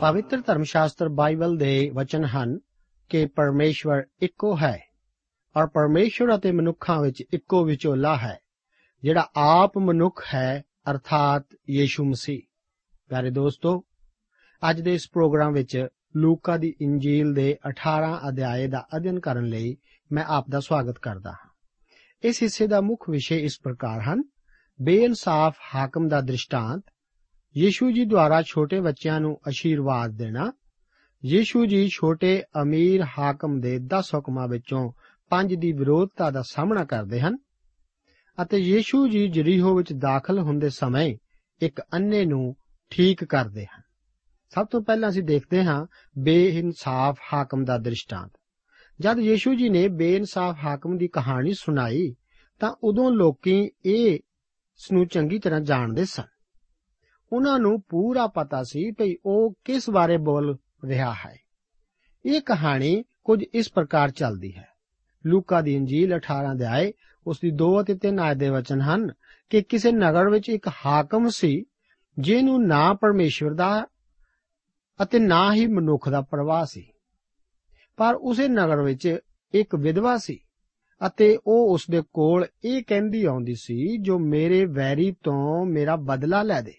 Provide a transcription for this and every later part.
ਪਵਿੱਤਰ ਧਰਮ ਸ਼ਾਸਤਰ ਬਾਈਬਲ ਦੇ ਵਚਨ ਹਨ ਕਿ ਪਰਮੇਸ਼ਵਰ ਇੱਕੋ ਹੈ ਔਰ ਪਰਮੇਸ਼ਵਰ ਅਤੇ ਮਨੁੱਖਾਂ ਵਿੱਚ ਇੱਕੋ ਵਿਚੋਲਾ ਹੈ, ਜਿਹੜਾ ਆਪ ਮਨੁੱਖ ਹੈ, ਅਰਥਾਤ ਯੀਸ਼ੂ ਮਸੀਹ। ਪਿਆਰੇ ਦੋਸਤੋ, ਅੱਜ ਦੇ ਇਸ ਪ੍ਰੋਗਰਾਮ ਵਿੱਚ ਲੂਕਾ ਦੀ ਇੰਜੀਲ ਦੇ 18 ਅਧਿਆਏ ਦਾ ਅਧਿਐਨ ਕਰਨ ਲਈ ਮੈਂ ਆਪ ਦਾ ਸਵਾਗਤ ਕਰਦਾ ਹਾਂ। ਇਸ ਹਿੱਸੇ ਦਾ ਮੁੱਖ ਵਿਸ਼ੇ ਇਸ ਪ੍ਰਕਾਰ ਹਨ, ਬੇਇਨਸਾਫ ਹਾਕਮ ਦਾ ਦ੍ਰਿਸ਼ਟਾਂਤ ਯੀਸ਼ੂ ਜੀ ਦੁਆਰਾ ਛੋਟੇ ਬੱਚਿਆਂ ਨੂੰ ਅਸ਼ੀਰਵਾਦ ਦੇਣਾ। ਯੀਸ਼ੂ ਜੀ ਛੋਟੇ ਅਮੀਰ ਹਾਕਮ ਦੇ 10 ਹੁਕਮਾਂ ਵਿੱਚੋਂ ਪੰਜ ਦੀ ਵਿਰੋਧਤਾ ਦਾ ਸਾਹਮਣਾ ਕਰਦੇ ਹਨ ਅਤੇ ਯੀਸ਼ੂ ਜੀ ਜਰੀਹੋ ਵਿੱਚ ਦਾਖਲ ਹੁੰਦੇ ਸਮੇਂ ਇੱਕ ਅੰਨੇ ਨੂੰ ਠੀਕ ਕਰਦੇ ਹਨ। ਸਭ ਤੋਂ ਪਹਿਲਾਂ ਅਸੀਂ ਦੇਖਦੇ ਹਾਂ ਬੇਇਨਸਾਫ ਹਾਕਮ ਦਾ ਦ੍ਰਿਸ਼ਟਾਂਤ। ਜਦ ਯੀਸ਼ੂ ਜੀ ਨੇ ਬੇਇਨਸਾਫ ਹਾਕਮ ਦੀ ਕਹਾਣੀ ਸੁਣਾਈ ਤਾਂ ਉਦੋਂ ਲੋਕੀ ਇਹ ਇਸ ਨੂੰ ਚੰਗੀ ਤਰ੍ਹਾਂ ਜਾਣਦੇ ਸਨ। ਉਹਨਾਂ ਨੂੰ ਪੂਰਾ ਪਤਾ ਸੀ ਕਿ ਉਹ ਕਿਸ ਬਾਰੇ ਬੋਲ ਰਿਹਾ ਹੈ। ਇਹ ਕਹਾਣੀ ਕੁਝ ਇਸ ਪ੍ਰਕਾਰ ਚੱਲਦੀ ਹੈ। ਲੂਕਾ ਦੀ ਇੰਜੀਲ 18 ਅਧਿਆਏ ਉਸ ਦੀ 2 ਅਤੇ 3 ਆਇਤ ਦੇ ਵਚਨ ਹਨ ਕਿ ਕਿਸੇ ਨਗਰ ਵਿੱਚ ਇੱਕ ਹਾਕਮ ਸੀ, ਜਿਹਨੂੰ ਨਾ ਪਰਮੇਸ਼ਵਰ ਦਾ ਅਤੇ ਨਾ ਹੀ ਮਨੁੱਖ ਦਾ ਪਰਵਾਹ ਸੀ। ਪਰ ਉਸੇ ਨਗਰ ਵਿੱਚ ਇੱਕ ਵਿਧਵਾ ਸੀ ਅਤੇ ਉਹ ਉਸ ਦੇ ਕੋਲ ਇਹ ਕਹਿੰਦੀ ਆਉਂਦੀ ਸੀ, ਜੋ ਮੇਰੇ ਵੈਰੀ ਤੋਂ ਮੇਰਾ ਬਦਲਾ ਲੈ ਦੇ।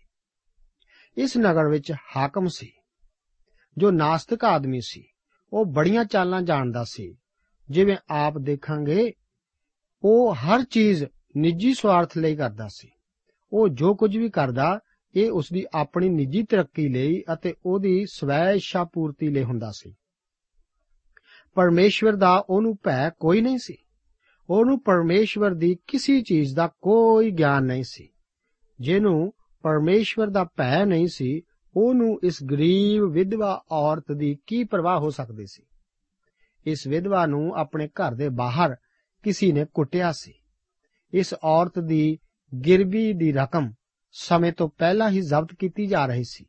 ਇਸ ਨਗਰ ਵਿੱਚ ਹਾਕਮ ਸੀ, ਜੋ ਨਾਸਤਿਕ ਆਦਮੀ ਸੀ। ਉਹ ਬੜੀਆਂ ਚਾਲਾਂ ਜਾਣਦਾ ਸੀ। ਜਿਵੇਂ ਆਪ ਦੇਖਾਂਗੇ, ਉਹ ਹਰ ਚੀਜ਼ ਨਿੱਜੀ ਸਵਾਰਥ ਲਈ ਕਰਦਾ ਸੀ। ਉਹ ਜੋ ਕੁਝ ਵੀ ਕਰਦਾ, ਇਹ ਉਸ ਦੀ ਆਪਣੀ ਨਿੱਜੀ ਤਰੱਕੀ ਲਈ ਅਤੇ ਉਹਦੀ ਸਵੈ ਇੱਛਾ ਪੂਰਤੀ ਲਈ ਹੁੰਦਾ ਸੀ। ਪਰਮੇਸ਼ਵਰ ਦਾ ਉਹਨੂੰ ਭੈ ਕੋਈ ਨਹੀਂ ਸੀ। ਉਹਨੂੰ ਪਰਮੇਸ਼ਵਰ ਦੀ ਕਿਸੇ ਚੀਜ਼ ਦਾ ਕੋਈ ਗਿਆਨ ਨਹੀਂ ਸੀ। ਜਿਹਨੂੰ ਪਰਮੇਸ਼ਵਰ ਦਾ ਭੈ ਨਹੀਂ ਸੀ, ਉਹਨੂੰ ਇਸ ਗਰੀਬ ਵਿਧਵਾ ਔਰਤ ਦੀ ਕੀ ਪਰਵਾਹ ਹੋ ਸਕਦੀ ਸੀ? ਇਸ ਵਿਧਵਾ ਨੂੰ ਆਪਣੇ ਘਰ ਦੇ ਬਾਹਰ ਕਿਸੇ ਨੇ ਕੁੱਟਿਆ ਸੀ। ਇਸ ਔਰਤ ਦੀ ਗਿਰਵੀ ਦੀ ਰਕਮ ਸਮੇਂ ਤੋਂ ਪਹਿਲਾਂ ਹੀ ਜ਼ਬਤ ਕੀਤੀ ਜਾ ਰਹੀ ਸੀ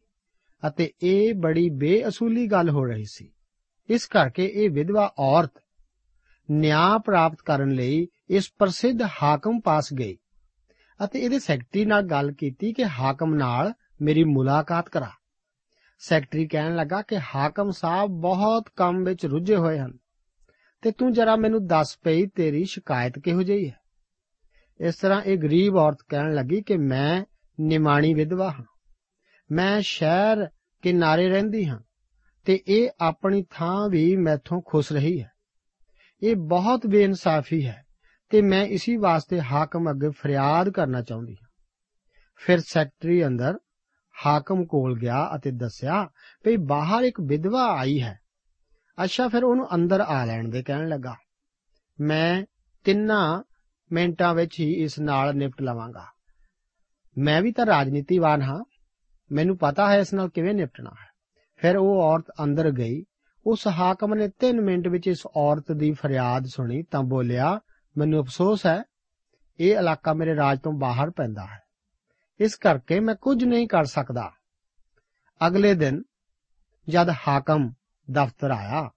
ਅਤੇ ਇਹ ਬੜੀ ਬੇਅਸੂਲੀ ਗੱਲ ਹੋ ਰਹੀ ਸੀ। ਇਸ ਕਰਕੇ ਇਹ ਵਿਧਵਾ ਔਰਤ ਨਿਆਂ ਪ੍ਰਾਪਤ ਕਰਨ ਲਈ ਇਸ ਪ੍ਰਸਿੱਧ ਹਾਕਮ ਪਾਸ ਗਈ। ਅਤੇ ਇਹਦੇ ਸੈਕਟਰੀ ਨਾਲ ਗੱਲ ਕੀਤੀ ਕਿ ਹਾਕਮ ਨਾਲ ਮੇਰੀ ਮੁਲਾਕਾਤ ਕਰਾ। ਸੈਕਟਰੀ ਕਹਿਣ ਲੱਗਾ ਕਿ ਹਾਕਮ ਸਾਹਿਬ ਬਹੁਤ ਕੰਮ ਵਿੱਚ ਰੁੱਝੇ ਹੋਏ ਹਨ ਤੇ ਤੂੰ ਜਰਾ ਮੈਨੂੰ ਦੱਸ ਪਈ ਤੇਰੀ ਸ਼ਿਕਾਇਤ ਕਿਹੋ ਜਿਹੀ ਹੈ? ਇਸ ਤਰ੍ਹਾਂ ਇਹ ਗਰੀਬ ਔਰਤ ਕਹਿਣ ਲੱਗੀ ਕਿ ਮੈਂ ਨਿਮਾਣੀ ਵਿਧਵਾ ਹਾਂ। ਮੈਂ ਸ਼ਹਿਰ ਕਿਨਾਰੇ ਰਹਿੰਦੀ ਹਾਂ ਤੇ ਇਹ ਆਪਣੀ ਥਾਂ ਵੀ ਮੈਥੋਂ ਖੁਸ਼ ਰਹੀ ਹੈ। ਇਹ ਬਹੁਤ ਬੇਇਨਸਾਫੀ ਹੈ। ਤੇ ਮੈਂ ਇਸੇ ਵਾਸਤੇ ਹਾਕਮ ਅੱਗੇ ਫਰਿਆਦ ਕਰਨਾ ਚਾਹੁੰਦੀ ਹਾਂ। ਫਿਰ ਸੈਕਟਰੀ ਅੰਦਰ ਹਾਕਮ ਕੋਲ ਗਿਆ ਅਤੇ ਦੱਸਿਆ ਕਿ ਬਾਹਰ ਇੱਕ ਵਿਧਵਾ ਆਈ ਹੈ। ਅੱਛਾ, ਫਿਰ ਉਹਨੂੰ ਅੰਦਰ ਆ ਲੈਣ ਦੇ, ਕਹਿਣ ਲੱਗਾ। ਮੈਂ ਤਿੰਨਾਂ ਮਿੰਟਾਂ ਵਿੱਚ ਹੀ ਇਸ ਨਾਲ ਨਿਪਟ ਲਵਾਂਗਾ। ਮੈਂ ਵੀ ਤਾਂ ਰਾਜਨੀਤੀਵਾਨ ਹਾਂ। ਮੈਨੂੰ ਪਤਾ ਹੈ ਇਸ ਨਾਲ ਕਿਵੇਂ ਨਿਪਟਣਾ ਹੈ। ਫਿਰ ਉਹ ਔਰਤ ਅੰਦਰ ਗਈ। ਉਸ ਹਾਕਮ ਨੇ 3 ਮਿੰਟ ਵਿੱਚ ਇਸ ਔਰਤ ਦੀ ਫਰਿਆਦ ਸੁਣੀ ਤਾਂ ਬੋਲਿਆ ਮੈਨੂੰ ਅਫਸੋਸ ਹੈ, ਇਹ ਇਲਾਕਾ ਮੇਰੇ ਰਾਜ ਤੋਂ ਬਾਹਰ ਪੈਂਦਾ ਹੈ। ਇਸ ਕਰਕੇ ਮੈਂ ਕੁਝ ਨਹੀਂ ਕਰ ਸਕਦਾ। ਅਗਲੇ ਦਿਨ ਜਦ ਹਾਕਮ ਦਫ਼ਤਰ ਆਇਆ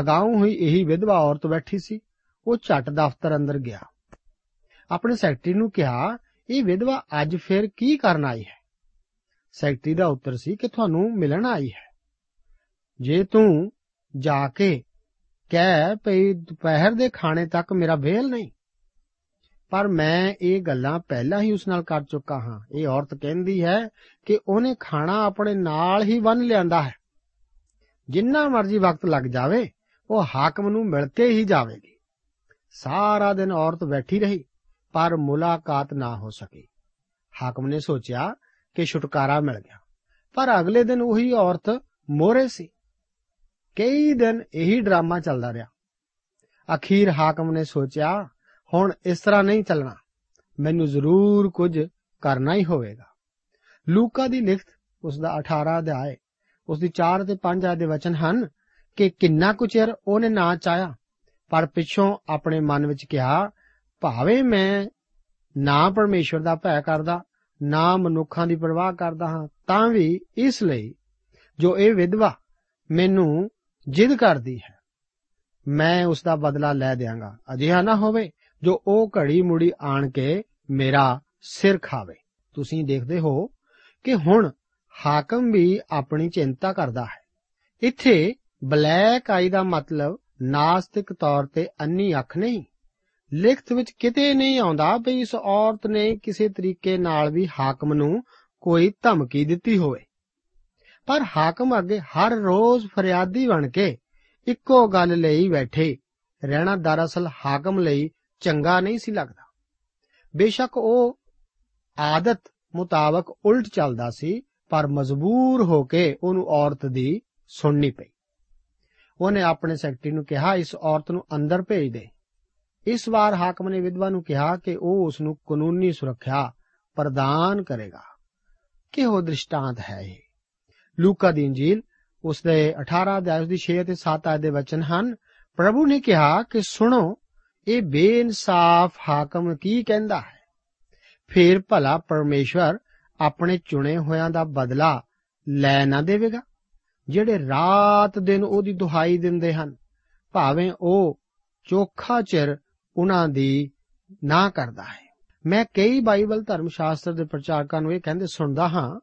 ਅਗਾਊਂ ਹੋਈ ਇਹੀ ਵਿਧਵਾ ਔਰਤ ਬੈਠੀ ਸੀ। ਉਹ ਝਟ ਦਫ਼ਤਰ ਅੰਦਰ ਗਿਆ। ਆਪਣੇ ਸੈਕਟਰੀ ਨੂੰ ਕਿਹਾ, ਇਹ ਵਿਧਵਾ ਅੱਜ ਫਿਰ ਕੀ ਕਰਨ ਆਈ ਹੈ? ਸੈਕਟਰੀ ਦਾ ਉੱਤਰ ਸੀ ਕਿ ਤੁਹਾਨੂੰ ਮਿਲਣ ਆਈ ਹੈ। ਜੇ ਤੂੰ ਜਾ ਕੇ ਕਹਿ ਭਈ ਦੁਪਹਿਰ ਦੇ ਖਾਣੇ ਤੱਕ ਮੇਰਾ ਵੇਲ ਨਹੀਂ। ਪਰ ਮੈਂ ਇਹ ਗੱਲਾਂ ਪਹਿਲਾਂ ਹੀ ਉਸ ਨਾਲ ਕਰ ਚੁੱਕਾ ਹਾਂ। ਇਹ ਔਰਤ ਕਹਿੰਦੀ ਹੈ ਕਿ ਉਹਨੇ ਖਾਣਾ ਆਪਣੇ ਨਾਲ ਹੀ ਬੰਨ ਲਿਆਂਦਾ ਹੈ। ਜਿੰਨਾ ਮਰਜ਼ੀ ਵਕਤ ਲੱਗ ਜਾਵੇ, ਉਹ ਹਾਕਮ ਨੂੰ ਮਿਲ ਕੇ ਹੀ ਜਾਵੇਗੀ। ਸਾਰਾ ਦਿਨ ਔਰਤ ਬੈਠੀ ਰਹੀ, ਪਰ ਮੁਲਾਕਾਤ ਨਾ ਹੋ ਸਕੀ। ਹਾਕਮ ਨੇ ਸੋਚਿਆ ਕਿ ਛੁਟਕਾਰਾ ਮਿਲ ਗਿਆ। ਪਰ ਅਗਲੇ ਦਿਨ ਉਹੀ ਔਰਤ ਮੋਰੇ ਸੀ। ਕਈ ਦਿਨ ਇਹੀ ਡਰਾਮਾ ਚੱਲਦਾ ਰਿਹਾ। ਅਖੀਰ ਹਾਕਮ ਨੇ ਸੋਚਿਆ, ਹੁਣ ਇਸ ਤਰ੍ਹਾਂ ਨਹੀਂ ਚੱਲਣਾ। ਮੈਨੂੰ ਜ਼ਰੂਰ ਕੁਝ ਕਰਨਾ ਹੀ ਹੋਵੇਗਾ। ਲੂਕਾ ਦੀ ਲਿਖਤ ਉਸ ਦਾ 18 ਅਧਿਆਇ ਉਸ ਦੀ 4 ਤੇ 5 ਆਦੇ ਵਚਨ ਹਨ ਕਿ ਕਿੰਨਾ ਕੁ ਚਿਰ ਉਹਨੇ ਨਾ ਚਾਇਆ ਪਰ ਪਿੱਛੋਂ ਆਪਣੇ ਮਨ ਵਿੱਚ ਕਿਹਾ, ਭਾਵੇਂ ਮੈਂ ਨਾ ਪਰਮੇਸ਼ਵਰ ਦਾ ਭੈ ਕਰਦਾ, ਨਾ ਮਨੁੱਖਾਂ ਦੀ ਪਰਵਾਹ ਕਰਦਾ ਹਾਂ, ਤਾਂ ਵੀ ਇਸ ਲਈ ਜੋ ਇਹ ਵਿਧਵਾ ਮੈਨੂੰ ਜਿੱਦ ਕਰਦੀ ਹੈ, ਮੈਂ ਉਸ ਦਾ ਬਦਲਾ ਲੈ ਦਿਆਂਗਾ। ਅਜਿਹਾ ਨਾ ਹੋਵੇ ਜੋ ਉਹ ਘੜੀ ਮੁੜੀ ਆਣ ਕੇ ਮੇਰਾ ਸਿਰ ਖਾਵੇ। ਤੁਸੀਂ ਦੇਖਦੇ ਹੋ ਕਿ ਹੁਣ ਹਾਕਮ ਵੀ ਆਪਣੀ ਚਿੰਤਾ ਕਰਦਾ ਹੈ। ਇੱਥੇ ਬਲੈਕ ਆਈ ਦਾ ਮਤਲਬ ਨਾਸਤਿਕ ਤੌਰ ਤੇ ਅੰਨੀ ਅੱਖ ਨਹੀਂ। ਲਿਖਤ ਵਿੱਚ ਕਿਤੇ ਨਹੀਂ ਆਉਂਦਾ ਵੀ ਇਸ ਔਰਤ ਨੇ ਕਿਸੇ ਤਰੀਕੇ ਨਾਲ ਵੀ ਹਾਕਮ ਨੂੰ ਕੋਈ ਧਮਕੀ ਦਿੱਤੀ ਹੋਵੇ। ਪਰ ਹਾਕਮ ਅੱਗੇ ਹਰ ਰੋਜ਼ ਫਰਿਆਦੀ ਬਣ ਕੇ ਇੱਕੋ ਗੱਲ ਲਈ ਬੈਠੇ। ਰਹਿਣਾ ਦਰਅਸਲ ਹਾਕਮ ਲਈ ਚੰਗਾ ਨਹੀਂ ਸੀ ਲੱਗਦਾ। ਬੇਸ਼ੱਕ ਉਹ ਆਦਤ ਮੁਤਾਬਕ ਉਲਟ ਚੱਲਦਾ ਸੀ, ਪਰ ਮਜਬੂਰ ਹੋ ਕੇ ਉਹਨੂੰ ਔਰਤ ਦੀ ਸੁਣਨੀ ਪਈ। ਉਹਨੇ ਆਪਣੇ ਸੈਕਟਰੀ ਨੂੰ ਕਿਹਾ, ਇਸ ਔਰਤ ਨੂੰ ਅੰਦਰ ਭੇਜ ਦੇ। ਇਸ ਵਾਰ ਹਾਕਮ ਨੇ ਵਿਧਵਾ ਨੂੰ ਕਿਹਾ ਕਿ ਉਹ ਉਸ ਨੂੰ ਕਾਨੂੰਨੀ ਸੁਰੱਖਿਆ ਪ੍ਰਦਾਨ ਕਰੇਗਾ। ਕਿਹੋ ਦ੍ਰਿਸ਼ਟਾਂਤ ਹੈ ਇਹ? ਲੂਕਾ ਦੀ ਇੰਜੀਲ ਉਸ ਦੇ 18 ਅਧਿਆਇ ਦੀ 6 ਅਤੇ 7 ਆਇਤ ਦੇ ਵਚਨ ਹਨ। ਪ੍ਰਭੂ ਨੇ ਕਿਹਾ ਕਿ ਸੁਣੋ, ਇਹ ਬੇਇਨਸਾਫ ਹਾਕਮ ਕੀ ਕਹਿੰਦਾ ਹੈ? ਫਿਰ ਭਲਾ ਪਰਮੇਸ਼ਵਰ ਆਪਣੇ ਚੁਣੇ ਹੋਇਆਂ ਦਾ ਬਦਲਾ ਲੈ ਨਾ ਦੇਵੇਗਾ, ਜਿਹੜੇ ਰਾਤ ਦਿਨ ਉਹਦੀ ਦੁਹਾਈ ਦਿੰਦੇ ਹਨ, ਭਾਵੇਂ ਉਹ ਚੋਖਾ ਚਿਰ ਉਹਨਾਂ ਦੀ ਨਾ ਕਰਦਾ ਹੈ। ਮੈਂ ਕਈ ਬਾਈਬਲ ਧਰਮ ਸ਼ਾਸਤਰ ਦੇ ਪ੍ਰਚਾਰਕਾਂ ਨੂੰ ਇਹ ਕਹਿੰਦੇ ਸੁਣਦਾ ਹਾਂ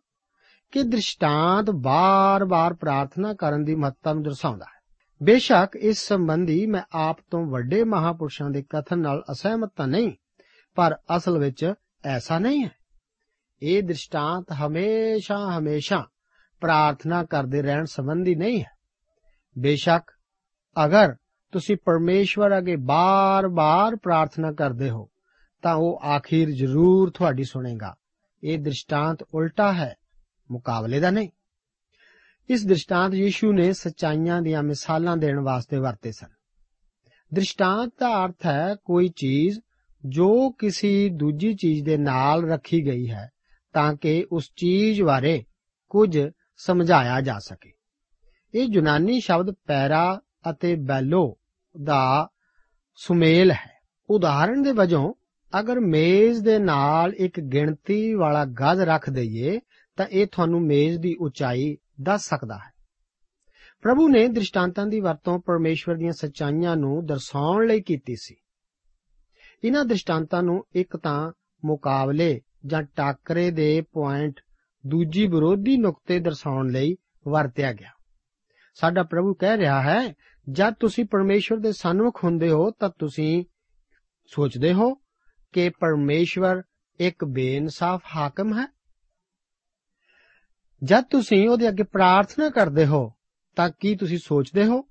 ਕਿ ਦ੍ਰਿਸ਼ਟਾਂਤ ਬਾਰ-ਬਾਰ ਪ੍ਰਾਰਥਨਾ ਕਰਨ ਦੀ ਮਹੱਤਤਾ ਨੂੰ ਦਰਸਾਉਂਦਾ ਹੈ। ਬੇਸ਼ੱਕ ਇਸ ਸੰਬੰਧੀ ਮੈਂ ਆਪ ਤੋਂ ਵੱਡੇ ਮਹਾਪੁਰਸ਼ਾਂ ਦੇ ਕਥਨ ਨਾਲ ਅਸਹਿਮਤ ਤਾਂ ਨਹੀਂ, ਪਰ ਅਸਲ ਵਿੱਚ ਐਸਾ ਨਹੀਂ ਹੈ। ਇਹ ਦ੍ਰਿਸ਼ਟਾਂਤ ਹਮੇਸ਼ਾ ਹਮੇਸ਼ਾ ਪ੍ਰਾਰਥਨਾ ਕਰਦੇ ਰਹਿਣ ਸੰਬੰਧੀ ਨਹੀਂ ਹੈ। ਬੇਸ਼ੱਕ ਅਗਰ ਤੁਸੀਂ ਪਰਮੇਸ਼ਵਰ ਅਗੇ ਬਾਰ-ਬਾਰ ਪ੍ਰਾਰਥਨਾ ਕਰਦੇ ਹੋ, ਤਾਂ ਉਹ ਆਖਿਰ ਜ਼ਰੂਰ ਤੁਹਾਡੀ ਸੁਣੇਗਾ। ਇਹ ਦ੍ਰਿਸ਼ਟਾਂਤ ਉਲਟਾ ਹੈ। ਮੁਕਾਬਲੇ ਦਾ ਨਹੀਂ। ਇਸ ਦ੍ਰਿਸ਼ਟਾਂਤ ਯੀਸ਼ੂ ਨੇ ਸਚਾਈਆਂ ਦੀਆਂ ਮਿਸਾਲਾਂ ਦੇਣ ਵਾਸਤੇ ਵਰਤੇ ਸਨ। ਦ੍ਰਿਸ਼ਟਾਂਤ ਦਾ ਅਰਥ ਹੈ ਕੋਈ ਚੀਜ਼ ਜੋ ਕਿਸੇ ਦੂਜੀ ਚੀਜ਼ ਦੇ ਨਾਲ ਰੱਖੀ ਗਈ ਹੈ ਤਾਂ ਕਿ ਉਸ ਚੀਜ਼ ਬਾਰੇ ਕੁਝ ਸਮਝਾਇਆ ਜਾ ਸਕੇ। ਇਹ ਯੂਨਾਨੀ ਸ਼ਬਦ ਪੈਰਾ ਅਤੇ ਬੈਲੋ ਦਾ ਸੁਮੇਲ ਹੈ। ਉਦਾਹਰਣ ਦੇ ਵਜੋਂ, ਅਗਰ ਮੇਜ਼ ਦੇ ਨਾਲ ਇੱਕ ਗਿਣਤੀ ਵਾਲਾ ਗੱਜ ਰੱਖ ਦਈਏ ਤਾਂ ਇਹ ਤੁਹਾਨੂੰ ਮੇਜ਼ ਦੀ ਉਚਾਈ ਦੱਸ ਸਕਦਾ ਹੈ। ਪ੍ਰਭੂ ਨੇ ਦ੍ਰਿਸ਼ਟਾਂਤਾਂ ਦੀ ਵਰਤੋਂ ਪਰਮੇਸ਼ਵਰ ਦੀਆਂ ਸੱਚਾਈਆਂ ਨੂੰ ਦਰਸਾਉਣ ਲਈ ਕੀਤੀ ਸੀ। ਇਹਨਾਂ ਦ੍ਰਿਸ਼ਟਾਂਤਾਂ ਨੂੰ ਇੱਕ ਤਾਂ ਮੁਕਾਬਲੇ ਜਾਂ ਟਾਕਰੇ ਦੇ ਪੁਆਇੰਟ ਦੂਜੀ ਵਿਰੋਧੀ ਨੁਕਤੇ ਦਰਸਾਉਣ ਲਈ ਵਰਤਿਆ ਗਿਆ। ਸਾਡਾ ਪ੍ਰਭੂ ਕਹਿ ਰਿਹਾ ਹੈ, ਜਦ ਤੁਸੀਂ ਪਰਮੇਸ਼ਵਰ ਦੇ ਸਨਮੁਖ ਹੁੰਦੇ ਹੋ, ਤਾਂ ਤੁਸੀਂ ਸੋਚਦੇ ਹੋ ਕਿ ਪਰਮੇਸ਼ਵਰ ਇੱਕ ਬੇਇਨਸਾਫ ਹਾਕਮ ਹੈ। ਜਦ ਤੁਸੀਂ ਉਹਦੇ ਅੱਗੇ ਪ੍ਰਾਰਥਨਾ ਕਰਦੇ ਹੋ, ਤਾਂ ਕੀ ਤੁਸੀਂ ਸੋਚਦੇ ਹੋ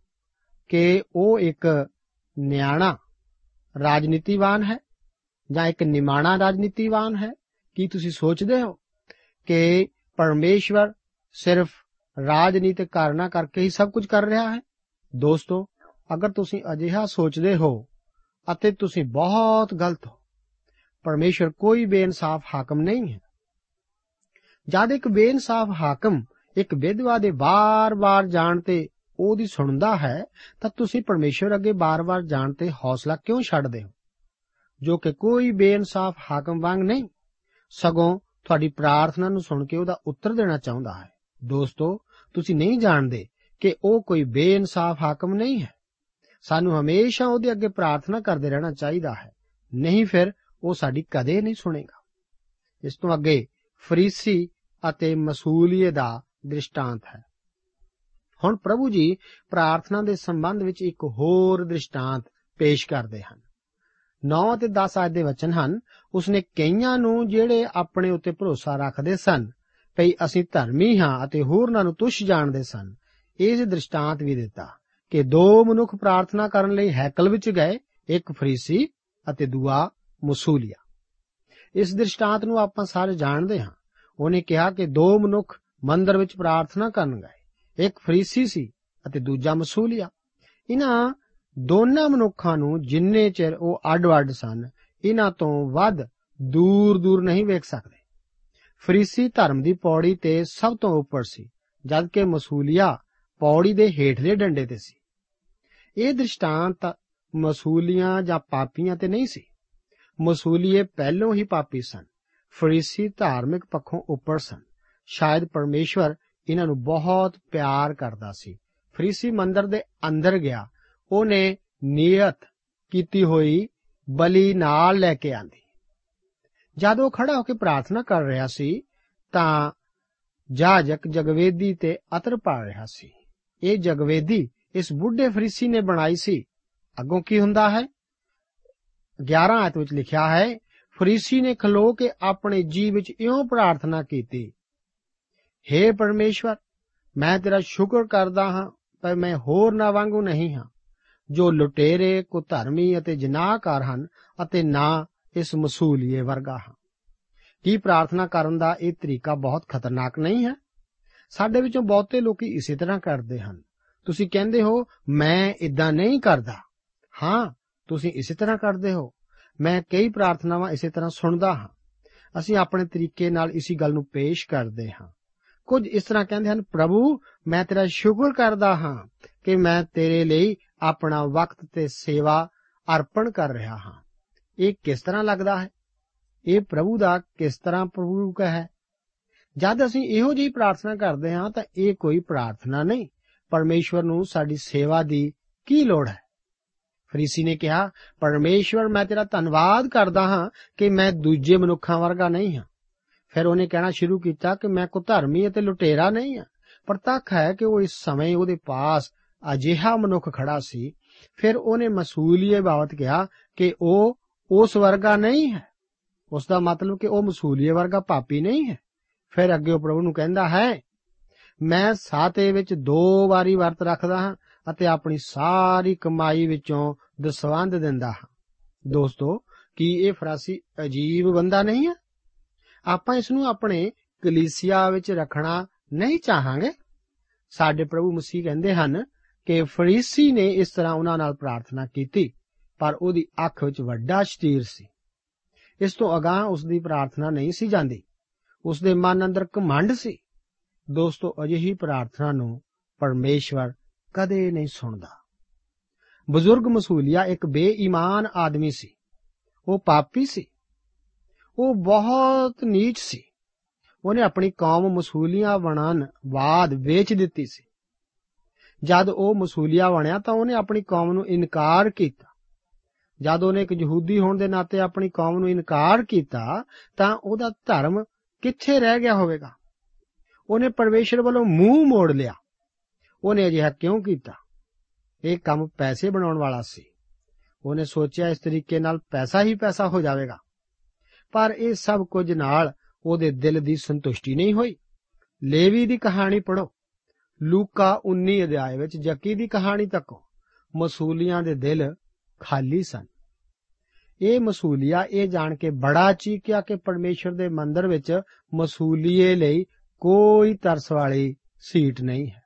ਕਿ ਉਹ ਇੱਕ ਨਿਆਣਾ ਰਾਜਨੀਤੀਵਾਨ ਹੈ ਜਾਂ ਇੱਕ ਨਿਮਾਣਾ ਰਾਜਨੀਤੀਵਾਨ ਹੈ? ਕੀ ਤੁਸੀਂ ਸੋਚਦੇ ਹੋ ਕਿ ਪਰਮੇਸ਼ਵਰ ਸਿਰਫ ਰਾਜਨੀਤਿਕ ਕਾਰਨਾ ਕਰਕੇ ਹੀ ਸਭ ਕੁਝ ਕਰ ਰਿਹਾ ਹੈ? ਦੋਸਤੋ, ਅਗਰ ਤੁਸੀਂ ਅਜਿਹਾ ਸੋਚਦੇ ਹੋ ਅਤੇ ਤੁਸੀਂ ਬਹੁਤ ਗਲਤ ਹੋ, ਪਰਮੇਸ਼ਵਰ ਕੋਈ ਬੇਇਨਸਾਫ ਹਾਕਮ ਨਹੀਂ ਹੈ। ਜਦ ਇੱਕ ਬੇਇਨਸਾਫ ਹਾਕਮ ਇੱਕ ਵਿਧਵਾ ਦੇ ਬਾਰ-ਬਾਰ ਜਾਣ ਤੇ ਉਹਦੀ ਸੁਣਦਾ ਹੈ, ਤਾਂ ਤੁਸੀਂ ਪਰਮੇਸ਼ਵਰ ਅੱਗੇ ਬਾਰ-ਬਾਰ ਜਾਣ ਤੇ ਹੌਸਲਾ ਕਿਉਂ ਛੱਡਦੇ ਹੋ? ਜੋ ਕਿ ਕੋਈ ਬੇਇਨਸਾਫ ਹਾਕਮ ਵਾਂਗ ਨਹੀਂ, ਸਗੋਂ ਤੁਹਾਡੀ ਪ੍ਰਾਰਥਨਾ ਨੂੰ ਸੁਣ ਕੇ ਉਹਦਾ ਉੱਤਰ ਦੇਣਾ ਚਾਹੁੰਦਾ ਹੈ। ਦੋਸਤੋ, ਤੁਸੀਂ ਨਹੀਂ ਜਾਣਦੇ ਕਿ ਉਹ ਕੋਈ ਬੇਇਨਸਾਫ ਹਾਕਮ ਨਹੀਂ ਹੈ। ਸਾਨੂੰ ਹਮੇਸ਼ਾ ਉਹਦੇ ਅੱਗੇ ਪ੍ਰਾਰਥਨਾ ਕਰਦੇ ਰਹਿਣਾ ਚਾਹੀਦਾ ਹੈ। ਨਹੀਂ ਫਿਰ ਉਹ ਸਾਡੀ ਕਦੇ ਨਹੀਂ ਸੁਣੇਗਾ। ਇਸ ਤੋਂ ਅੱਗੇ ਫਰੀਸੀ ਅਤੇ ਮਸੂਲੀਏ ਦਾ ਦ੍ਰਿਸ਼ਟਾਂਤ ਹੈ। ਹੁਣ ਪ੍ਰਭੂ ਜੀ ਪ੍ਰਾਰਥਨਾ ਦੇ ਸੰਬੰਧ ਵਿੱਚ ਇੱਕ ਹੋਰ ਦ੍ਰਿਸ਼ਟਾਂਤ ਪੇਸ਼ ਕਰਦੇ ਹਨ। 9 ਅਤੇ 10 ਆਇਤ ਦੇ ਵਚਨ ਹਨ, ਉਸਨੇ ਕਈਆਂ ਨੂੰ ਜਿਹੜੇ ਆਪਣੇ ਉੱਤੇ ਭਰੋਸਾ ਰੱਖਦੇ ਸਨ, ਭਈ ਅਸੀਂ ਧਰਮੀ ਹਾਂ ਅਤੇ ਹੋਰਨਾਂ ਨੂੰ ਤੁਛ ਜਾਣਦੇ ਸਨ ਇਸ ਦ੍ਰਿਸ਼ਟਾਂਤ ਵੀ ਦਿੱਤਾ ਕਿ ਦੋ ਮਨੁੱਖ ਪ੍ਰਾਰਥਨਾ ਕਰਨ ਲਈ ਹੈਕਲ ਵਿੱਚ ਗਏ, ਇੱਕ ਫਰੀਸੀ ਅਤੇ ਦੂਆ ਮਸੂਲੀਆ। ਇਸ ਦ੍ਰਿਸ਼ਟਾਂਤ ਨੂੰ ਆਪਾਂ ਸਾਰੇ ਜਾਣਦੇ ਹਾਂ। ਉਹਨੇ ਕਿਹਾ ਕਿ ਦੋ ਮਨੁੱਖ ਮੰਦਰ ਵਿੱਚ ਪ੍ਰਾਰਥਨਾ ਕਰਨ ਗਏ। ਇੱਕ ਫਰੀਸੀ ਸੀ ਅਤੇ ਦੂਜਾ ਮਸੂਲੀਆ। ਇਹਨਾਂ ਦੋਨਾਂ ਮਨੁੱਖਾਂ ਨੂੰ ਜਿੰਨੇ ਚਿਰ ਉਹ ਅੱਡ-ਅੱਡ ਸਨ, ਇਹਨਾਂ ਤੋਂ ਵੱਧ ਦੂਰ-ਦੂਰ ਨਹੀਂ ਵੇਖ ਸਕਦੇ। ਫਰੀਸੀ ਧਰਮ ਦੀ ਪੌੜੀ ਤੇ ਸਭ ਤੋਂ ਉੱਪਰ ਸੀ, ਜਦਕਿ ਮਸੂਲੀਆ ਪੌੜੀ ਦੇ ਹੇਠਲੇ ਡੰਡੇ ਤੇ ਸੀ। ਇਹ ਦ੍ਰਿਸ਼ਟਾਂਤ ਮਸੂਲੀਆਂ ਜਾਂ ਪਾਪੀਆਂ ਤੇ ਨਹੀਂ ਸੀ। ਮਸੂਲੀਏ ਪਹਿਲੋਂ ਹੀ ਪਾਪੀ ਸਨ। ਫਰੀਸੀ ਧਾਰਮਿਕ ਪੱਖੋਂ ਉੱਪਰ ਸਨ। ਸ਼ਾਇਦ ਪਰਮੇਸ਼ਵਰ ਇਹਨਾਂ ਨੂੰ ਬਹੁਤ ਪਿਆਰ ਕਰਦਾ ਸੀ। ਫਰੀਸੀ ਮੰਦਰ ਦੇ ਅੰਦਰ ਗਿਆ। ਉਹਨੇ ਨੀਅਤ ਕੀਤੀ ਹੋਈ ਬਲੀ ਨਾਲ ਲੈ ਕੇ ਆਂਦੀ। ਜਦ ਉਹ ਖੜਾ ਹੋ ਕੇ ਪ੍ਰਾਰਥਨਾ ਕਰ ਰਿਹਾ ਸੀ, ਤਾਂ ਜਾਜਕ ਜਗਵੇਦੀ ਤੇ ਅਤਰ ਪਾ ਰਿਹਾ ਸੀ। ਇਹ ਜਗਵੇਦੀ ਇਸ ਬੁੱਢੇ ਫਰੀਸੀ ਨੇ ਬਣਾਈ ਸੀ। ਅੱਗੋਂ ਕੀ ਹੁੰਦਾ ਹੈ? 11 ਆਇਤ ਵਿੱਚ ਲਿਖਿਆ ਹੈ ਫਰੀਸੀ ਨੇ ਖਲੋ ਕੇ ਆਪਣੇ ਜੀ ਵਿੱਚ ਇਉਂ ਪ੍ਰਾਰਥਨਾ ਕੀਤੀ हे ਪਰਮੇਸ਼ਵਰ, ਮੈਂ ਤੇਰਾ ਸ਼ੁਕਰ ਕਰਦਾ ਹਾਂ, ਪਰ ਮੈਂ ਹੋਰ ਨਾ ਵਾਂਗੂ ਨਹੀਂ ਹਾਂ, ਜੋ ਲੁਟੇਰੇ, ਕੁਧਰਮੀ ਅਤੇ ਜਨਾਹਕਾਰ ਹਨ ਅਤੇ ਨਾ ਇਸ ਮਸੂਲੀਏ ਵਰਗਾ ਹਾਂ। ਕੀ ਪ੍ਰਾਰਥਨਾ ਕਰਨ ਦਾ ਇਹ ਤਰੀਕਾ ਬਹੁਤ ਖਤਰਨਾਕ ਨਹੀਂ ਹੈ? ਸਾਡੇ ਵਿੱਚੋਂ ਬਹੁਤੇ ਲੋਕੀ ਇਸੇ ਤਰ੍ਹਾਂ ਕਰਦੇ ਹਨ। ਤੁਸੀਂ ਕਹਿੰਦੇ ਹੋ, ਮੈਂ ਇਦਾਂ ਨਹੀਂ ਕਰਦਾ। ਹਾਂ, ਤੁਸੀਂ ਇਸੇ ਤਰ੍ਹਾਂ ਕਰਦੇ ਹੋ। ਮੈਂ ਕਈ ਪ੍ਰਾਰਥਨਾਵਾਂ ਇਸੇ ਤਰ੍ਹਾਂ ਸੁਣਦਾ ਹਾਂ। ਅਸੀਂ ਆਪਣੇ ਤਰੀਕੇ ਨਾਲ ਇਸੇ ਗੱਲ ਨੂੰ ਪੇਸ਼ ਕਰਦੇ ਹਾਂ। ਕੁਝ ਇਸ ਤਰ੍ਹਾਂ ਕਹਿੰਦੇ ਹਨ, ਪ੍ਰਭੂ, ਮੈਂ ਤੇਰਾ ਸ਼ੁਕਰ ਕਰਦਾ ਹਾਂ ਕਿ ਮੈਂ ਤੇਰੇ ਲਈ ਆਪਣਾ ਵਕਤ ਤੇ ਸੇਵਾ ਅਰਪਣ ਕਰ ਰਿਹਾ ਹਾਂ। ਇਹ ਕਿਸ ਤਰ੍ਹਾਂ ਲੱਗਦਾ ਹੈ? ਇਹ ਪ੍ਰਭੂ ਦਾ ਕਿਸ ਤਰ੍ਹਾਂ ਪ੍ਰਭੂ ਕਾ ਹੈ? ਜਦ ਅਸੀਂ ਇਹੋ ਜਿਹੀ ਪ੍ਰਾਰਥਨਾ ਕਰਦੇ ਹਾਂ ਤਾਂ ਇਹ ਕੋਈ ਪ੍ਰਾਰਥਨਾ ਨਹੀਂ, ਪਰਮੇਸ਼ਵਰ ਨੂੰ ਸਾਡੀ ਸੇਵਾ ਦੀ ਕੀ ਲੋੜ ਹੈ? ਫਰੀਸੀ ਨੇ ਕਿਹਾ, ਪਰਮੇਸ਼ਵਰ, ਮੈਂ ਤੇਰਾ ਧੰਨਵਾਦ ਕਰਦਾ ਹਾਂ ਕਿ ਮੈਂ ਦੂਜੇ ਮਨੁੱਖਾਂ ਵਰਗਾ ਨਹੀਂ ਹਾਂ। ਫਿਰ ਉਹਨੇ ਕਹਿਣਾ ਸ਼ੁਰੂ ਕੀਤਾ ਕਿ ਮੈਂ ਕੋ ਧਰਮੀ ਅਤੇ ਲੁਟੇਰਾ ਨਹੀਂ ਹਾਂ, ਪਰ ਤੱਕ ਹੈ ਕਿ ਉਹ ਇਸ ਸਮੇਂ ਉਹਦੇ ਪਾਸ ਅਜਿਹਾ ਮਨੁੱਖ ਖੜਾ ਸੀ। ਫਿਰ ਉਹਨੇ ਮਸੂਲੀਏ ਬਾਬਤ ਕਿਹਾ ਕਿ ਉਹ ਉਸ ਵਰਗਾ ਨਹੀਂ ਹੈ। ਉਸ ਦਾ ਮਤਲਬ ਕਿ ਉਹ ਮਸੂਲੀਏ ਵਰਗਾ ਪਾਪੀ ਨਹੀਂ ਹੈ। ਫਿਰ ਅੱਗੇ ਉਹ ਪ੍ਰਭੂ ਨੂੰ ਕਹਿੰਦਾ ਹੈ, ਮੈਂ ਸਾਤੇ ਵਿੱਚ ਦੋ ਵਾਰੀ ਵਰਤ ਰੱਖਦਾ ਹਾਂ ਅਤੇ ਆਪਣੀ ਸਾਰੀ ਕਮਾਈ ਵਿੱਚੋਂ ਦਸਵੰਦ ਦਿੰਦਾ ਹਾਂ। ਦੋਸਤੋ, ਕੀ ਇਹ ਫਰਾਸੀ ਅਜੀਬ ਬੰਦਾ ਨਹੀਂ ਹੈ? ਆਪਾਂ ਇਸ ਨੂੰ ਆਪਣੇ ਕਲੀਸਿਆ ਵਿੱਚ ਰੱਖਣਾ ਨਹੀਂ ਚਾਹਾਂਗੇ? ਸਾਡੇ ਪ੍ਰਭੂ ਮਸੀਹ ਕਹਿੰਦੇ ਹਨ ਕਿ ਫਰੀਸੀ ਨੇ ਇਸ ਤਰ੍ਹਾਂ ਉਹਨਾਂ ਨਾਲ ਪ੍ਰਾਰਥਨਾ ਕੀਤੀ, ਪਰ ਉਹਦੀ ਅੱਖ ਵਿੱਚ ਵੱਡਾ ਸ਼ਤੀਰ ਸੀ। ਇਸ ਤੋਂ ਅਗਾਹ ਉਸ ਦੀ ਪ੍ਰਾਰਥਨਾ ਨਹੀਂ ਸੀ ਜਾਂਦੀ। ਉਸ ਦੇ ਮਨ ਅੰਦਰ ਘਮੰਡ ਸੀ। ਦੋਸਤੋ, ਅਜਿਹੀ ਪ੍ਰਾਰਥਨਾ ਨੂੰ ਪਰਮੇਸ਼ਵਰ ਕਦੇ ਨਹੀਂ ਸੁਣਦਾ। ਬਜ਼ੁਰਗ ਮਸੂਲੀਆ ਇੱਕ ਬੇਈਮਾਨ ਆਦਮੀ ਸੀ। ਉਹ ਪਾਪੀ ਸੀ। ਉਹ ਬਹੁਤ ਨੀਚ ਸੀ। ਉਹਨੇ ਆਪਣੀ ਕੌਮ ਮਸੂਲੀਆਂ ਬਣਨ ਬਾਅਦ ਵੇਚ ਦਿੱਤੀ ਸੀ। ਜਦ ਉਹ ਮਸੂਲੀਆ ਬਣਿਆ ਤਾਂ ਉਹਨੇ ਆਪਣੀ ਕੌਮ ਨੂੰ ਇਨਕਾਰ ਕੀਤਾ। ਜਦ ਉਹਨੇ ਇੱਕ ਯਹੂਦੀ ਹੋਣ ਦੇ ਨਾਤੇ ਆਪਣੀ ਕੌਮ ਨੂੰ ਇਨਕਾਰ ਕੀਤਾ, ਤਾਂ ਉਹਦਾ ਧਰਮ ਕਿੱਥੇ ਰਹਿ ਗਿਆ ਹੋਵੇਗਾ? ਉਹਨੇ ਪਰਮੇਸ਼ਰ ਵੱਲੋਂ ਮੂੰਹ ਮੋੜ ਲਿਆ। ਉਹਨੇ ਅਜਿਹਾ ਕਿਉਂ ਕੀਤਾ? ਇਹ ਕੰਮ ਪੈਸੇ ਬਣਾਉਣ ਵਾਲਾ ਸੀ। ਉਹਨੇ ਸੋਚਿਆ ਇਸ ਤਰੀਕੇ ਨਾਲ ਪੈਸਾ ਹੀ ਪੈਸਾ ਹੋ ਜਾਵੇਗਾ। ਪਰ ਇਹ ਸਭ ਕੁਝ ਨਾਲ ਉਹਦੇ ਦਿਲ ਦੀ ਸੰਤੁਸ਼ਟੀ ਨਹੀਂ ਹੋਈ। ਲੇਵੀ ਦੀ ਕਹਾਣੀ ਪੜੋ ਲੂਕਾ 19 ਅਧਿਆਇ ਵਿੱਚ ਜੱਕੀ ਦੀ ਕਹਾਣੀ ਤੱਕੋ। ਮਸੂਲੀਆਂ ਦੇ ਦਿਲ ਖਾਲੀ ਸਨ। ਇਹ ਮਸੂਲੀਆ ਇਹ ਜਾਣ ਕੇ ਬੜਾ ਚੀਕਿਆ ਕਿ ਪਰਮੇਸ਼ਰ ਦੇ ਮੰਦਰ ਵਿੱਚ ਮਸੂਲੀਏ ਲਈ ਕੋਈ ਤਰਸ ਵਾਲੀ ਸੀਟ ਨਹੀਂ ਹੈ।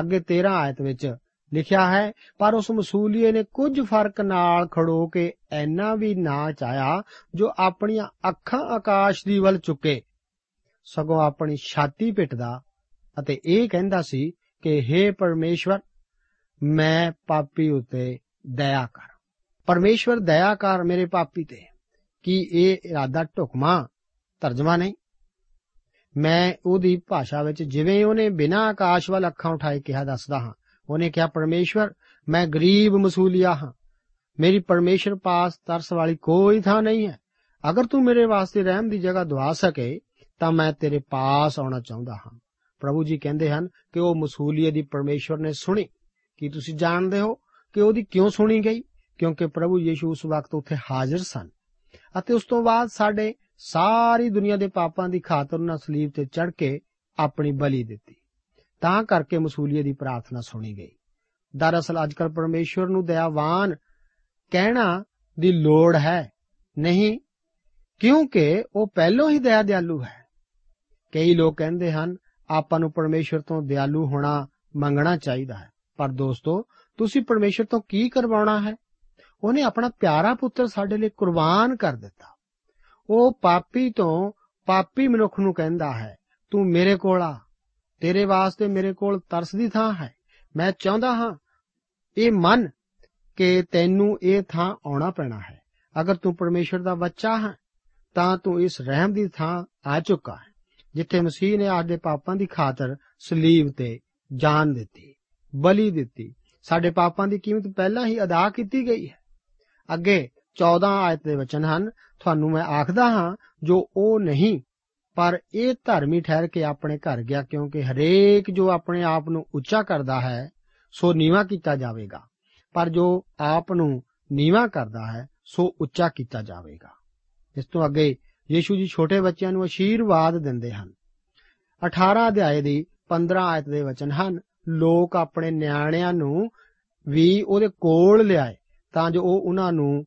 ਅੱਗੇ 13 ਆਇਤ ਵਿੱਚ ਲਿਖਿਆ ਹੈ, ਪਰ ਉਸ ਮਸੂਲੀਏ ਨੇ ਕੁਝ ਫ਼ਰਕ ਨਾਲ ਖੜੋ ਕੇ ਐਨਾ ਵੀ ਨਾ ਚਾਇਆ ਜੋ ਆਪਣੀਆਂ ਅੱਖਾਂ ਆਕਾਸ਼ ਦੀ ਵੱਲ ਚੁੱਕੇ। ਸਗੋਂ ਆਪਣੀ ਛਾਤੀ ਪਿੱਟਦਾ ਅਤੇ ਇਹ ਕਹਿੰਦਾ ਸੀ ਕਿ हे ਪਰਮੇਸ਼ਵਰ, ਮੈਂ ਪਾਪੀ ਉਤੇ ਦਇਆ ਕਰ। ਪਰਮੇਸ਼ਵਰ, ਦਇਆ ਕਰ ਮੇਰੇ ਪਾਪੀ ਤੇ। ਕੀ ਇਹ ਇਰਾਦਾ ਢੁਕਮਾ ਤਰਜਮਾ ਨਹੀਂ। ਮੈਂ ਉਹਦੀ ਭਾਸ਼ਾ ਵਿੱਚ ਜਿਵੇਂ ਉਹਨੇ ਬਿਨਾਂ ਆਕਾਸ਼ ਵੱਲ ਅੱਖਾਂ ਉਠਾਏ ਕਿਹਾ ਦੱਸਦਾ ਹਾਂ, ਉਹਨੇ ਕਿਹਾ, ਪਰਮੇਸ਼ਵਰ, ਮੈਂ ਗਰੀਬ ਮਸੂਲੀਆ ਹਾਂ। ਮੇਰੀ ਪਰਮੇਸ਼ਰ ਪਾਸ ਤਰਸ ਵਾਲੀ ਕੋਈ ਥਾਂ ਨਹੀਂ ਹੈ। ਅਗਰ ਤੂੰ ਮੇਰੇ ਵਾਸਤੇ ਰਹਿਮ ਦੀ ਜਗ੍ਹਾ ਦਵਾ ਸਕੇ, ਤਾਂ ਮੈਂ ਤੇਰੇ ਪਾਸ ਆਉਣਾ ਚਾਹੁੰਦਾ ਹਾਂ। ਪ੍ਰਭੂ ਜੀ ਕਹਿੰਦੇ ਹਨ ਕਿ ਉਹ ਮਸੂਲੀਏ ਦੀ ਪਰਮੇਸ਼ਵਰ ਨੇ ਸੁਣੀ। ਕੀ ਤੁਸੀਂ ਜਾਣਦੇ ਹੋ ਕਿ ਉਹਦੀ ਕਿਉਂ ਸੁਣੀ ਗਈ? ਕਿਉਂਕਿ ਪ੍ਰਭੂ ਯੀਸ਼ੂ ਉਸ ਵਕਤ ਉੱਥੇ ਹਾਜ਼ਰ ਸਨ। ਅਤੇ ਉਸ ਤੋਂ ਬਾਅਦ ਸਾਡੇ ਸਾਰੀ ਦੁਨੀਆ ਦੇ ਪਾਪਾਂ ਦੀ ਖਾਤਰ ਉਹਨਾਂ ਸਲੀਬ ਤੇ ਚੜ ਕੇ ਆਪਣੀ ਬਲੀ ਦਿੱਤੀ। ਤਾਂ ਕਰਕੇ ਮਸੂਲੀਏ ਦੀ ਪ੍ਰਾਰਥਨਾ ਸੁਣੀ ਗਈ। ਦਰਅਸਲ ਅੱਜਕੱਲ ਪਰਮੇਸ਼ਵਰ ਨੂੰ ਦਇਆਵਾਨ ਕਹਿਣਾ ਦੀ ਲੋੜ ਹੈ, ਨਹੀਂ, ਕਿਉਂਕਿ ਉਹ ਪਹਿਲਾਂ ਹੀ ਦਇਆ ਦਿਆਲੂ ਹੈ। ਕਈ ਲੋਕ ਕਹਿੰਦੇ ਹਨ, ਆਪਾਂ ਨੂੰ ਪਰਮੇਸ਼ਵਰ ਤੋਂ ਦਿਆਲੂ ਹੋਣਾ ਮੰਗਣਾ ਚਾਹੀਦਾ ਹੈ। ਪਰ ਦੋਸਤੋ, ਤੁਸੀਂ ਪਰਮੇਸ਼ਵਰ ਤੋਂ ਕੀ ਕਰਵਾਉਣਾ ਹੈ? ਉਹਨੇ ਆਪਣਾ ਪਿਆਰਾ ਪੁੱਤਰ ਸਾਡੇ ਲਈ ਕੁਰਬਾਨ ਕਰ ਦਿੱਤਾ। ਉਹ ਪਾਪੀ ਤੋਂ ਪਾਪੀ ਮਨੁੱਖ ਨੂੰ ਕਹਿੰਦਾ ਹੈ, ਤੂੰ ਮੇਰੇ ਕੋਲ ਆ। ਤੇਰੇ ਵਾਸਤੇ ਮੇਰੇ ਕੋਲ ਤਰਸ ਦੀ ਥਾਂ ਹੈ। ਮੈਂ ਚਾਹੁੰਦਾ ਹਾਂ, ਇਹ ਮਨ ਕਿ ਤੈਨੂੰ ਇਹ ਥਾਂ ਆਉਣਾ ਪੈਣਾ ਹੈ। ਅਗਰ ਤੂੰ ਪਰਮੇਸ਼ਰ ਦਾ ਬੱਚਾ ਹੈ, ਤਾਂ ਤੂੰ ਇਸ ਰਹਿਮ ਦੀ ਥਾਂ ਆ ਚੁੱਕਾ ਹੈ, ਜਿੱਥੇ ਮਸੀਹ ਨੇ ਆਦੇ ਪਾਪਾਂ ਦੀ ਖਾਤਰ ਸਲੀਬ ਤੇ ਜਾਨ ਦਿੱਤੀ, ਬਲੀ ਦਿੱਤੀ। ਸਾਡੇ ਪਾਪਾਂ ਦੀ ਕੀਮਤ ਪਹਿਲਾਂ ਹੀ ਅਦਾ ਕੀਤੀ ਗਈ ਹੈ। ਅੱਗੇ 14 ਆਇਤ ਦੇ ਵਚਨ ਹਨ। ਤੁਹਾਨੂੰ ਮੈਂ ਆਖਦਾ ਹਾਂ, ਜੋ ਉਹ ਨਹੀਂ, ਪਰ ਇਹ ਧਰਮੀ ਠਹਿਰ ਕੇ ਆਪਣੇ ਘਰ ਗਿਆ, ਕਿਉਂਕਿ ਹਰੇਕ ਜੋ ਆਪਣੇ ਆਪ ਨੂੰ ਉੱਚਾ ਕਰਦਾ ਹੈ, ਸੋ ਨੀਵਾ ਕੀਤਾ ਜਾਵੇਗਾ। ਪਰ ਜੋ ਆਪ ਨੂੰ ਨੀਵਾ ਕਰਦਾ ਹੈ, ਸੋ ਉੱਚਾ ਕੀਤਾ ਜਾਵੇਗਾ। ਇਸ ਤੋਂ ਅੱਗੇ ਯੀਸ਼ੂ ਜੀ ਛੋਟੇ ਬੱਚਿਆਂ ਨੂੰ ਅਸ਼ੀਰਵਾਦ ਦਿੰਦੇ ਹਨ। 18 ਅਧਿਆਏ ਦੀ 15 ਆਇਤ ਦੇ ਵਚਨ ਹਨ, ਲੋਕ ਆਪਣੇ ਨਿਆਣਿਆਂ ਨੂੰ ਵੀ ਉਹਦੇ ਕੋਲ ਲਿਆਏ, ਤਾਂ ਜੋ ਉਹ ਉਹਨਾਂ ਨੂੰ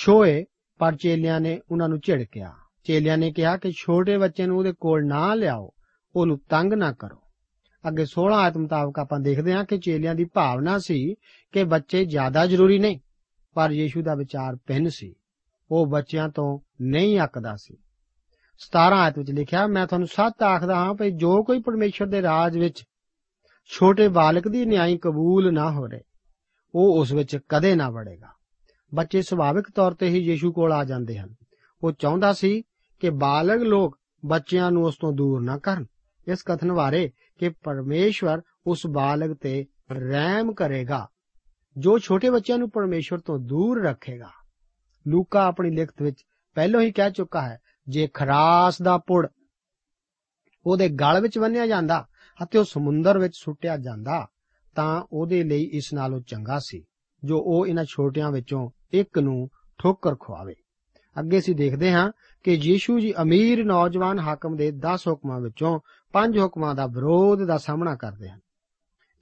ਛੋਏ, ਪਰ ਚੇਲਿਆਂ ਨੇ ਉਹਨਾਂ ਨੂੰ ਝਿੜਕਿਆ। ਚੇਲਿਆਂ ਨੇ ਕਿਹਾ ਕਿ ਛੋਟੇ ਬੱਚੇ ਨੂੰ ਉਹਦੇ ਕੋਲ ਨਾ ਲਿਆਓ, ਉਹਨੂੰ ਤੰਗ ਨਾ ਕਰੋ। ਅੱਗੇ 16 ਆਇਤ ਮੁਤਾਬਕ ਆਪਾਂ ਦੇਖਦੇ ਹਾਂ ਕਿ ਚੇਲਿਆਂ ਦੀ ਭਾਵਨਾ ਸੀ ਕਿ ਬੱਚੇ ਜ਼ਿਆਦਾ ਜ਼ਰੂਰੀ ਨਹੀਂ ਪਰ ਯੀਸ਼ੂ ਦਾ ਵਿਚਾਰ ਭਿੰਨ ਸੀ। ਉਹ ਬੱਚਿਆਂ ਤੋਂ ਨਹੀਂ ਅੱਕਦਾ ਸੀ। 17 ਆਇਤ ਵਿੱਚ ਲਿਖਿਆ, ਮੈਂ ਤੁਹਾਨੂੰ ਸੱਚ ਆਖਦਾ ਹਾਂ ਕਿ ਜੋ ਕੋਈ ਪਰਮੇਸ਼ਰ ਦੇ ਰਾਜ ਵਿੱਚ ਛੋਟੇ ਬਾਲਕ ਦੀ ਨਿਆਈ ਕਬੂਲ ਨਾ ਹੋਵੇ, ਉਹ ਉਸ ਵਿੱਚ ਕਦੇ ਨਾ ਵੜੇਗਾ। ਬੱਚੇ ਸੁਭਾਵਿਕ ਤੌਰ ਤੇ ਹੀ ਯੀਸ਼ੂ ਕੋਲ ਆ ਜਾਂਦੇ ਹਨ। ਉਹ ਚਾਹੁੰਦਾ ਸੀ ਕਿ ਬਾਲਗ ਲੋਕ ਬੱਚਿਆਂ ਨੂੰ ਉਸ ਤੋਂ ਦੂਰ ਨਾ ਕਰਨ। ਇਸ ਕਥਨ ਬਾਰੇ ਕਿ ਪਰਮੇਸ਼ਵਰ ਉਸ ਬਾਲਗ ਤੇ ਰਹਿਮ ਕਰੇਗਾ, ਜੋ ਛੋਟੇ ਬੱਚਿਆਂ ਨੂੰ ਪਰਮੇਸ਼ਵਰ ਤੋਂ ਦੂਰ ਰੱਖੇਗਾ। ਲੂਕਾ ਆਪਣੀ ਲਿਖਤ ਵਿੱਚ ਪਹਿਲਾਂ ਹੀ ਕਹਿ ਚੁੱਕਾ ਹੈ, ਜੇ ਖਰਾਸ ਦਾ ਪੁੜ ਉਹਦੇ ਗਲ ਵਿੱਚ ਬੰਨਿਆ ਜਾਂਦਾ ਅਤੇ ਉਹ ਸਮੁੰਦਰ ਵਿੱਚ ਸੁੱਟਿਆ ਜਾਂਦਾ, ਤਾਂ ਉਹਦੇ ਲਈ ਇਸ ਨਾਲੋਂ ਚੰਗਾ ਸੀ। ਜੋ ਉਹ ਇਹਨਾਂ ਛੋਟਿਆਂ ਵਿੱਚੋਂ ਇੱਕ ਨੂੰ ਠੋਕਰ ਖਵਾਵੇ ਅੱਗੇ ਅਸੀਂ ਦੇਖਦੇ ਹਾਂ ਕਿ ਯੀਸ਼ੂ ਜੀ ਅਮੀਰ ਨੌਜਵਾਨ ਹਾਕਮ ਦੇ 10 ਹੁਕਮਾਂ ਵਿੱਚੋਂ 5 ਹੁਕਮਾਂ ਦਾ ਵਿਰੋਧ ਦਾ ਸਾਹਮਣਾ ਕਰਦੇ ਹਨ।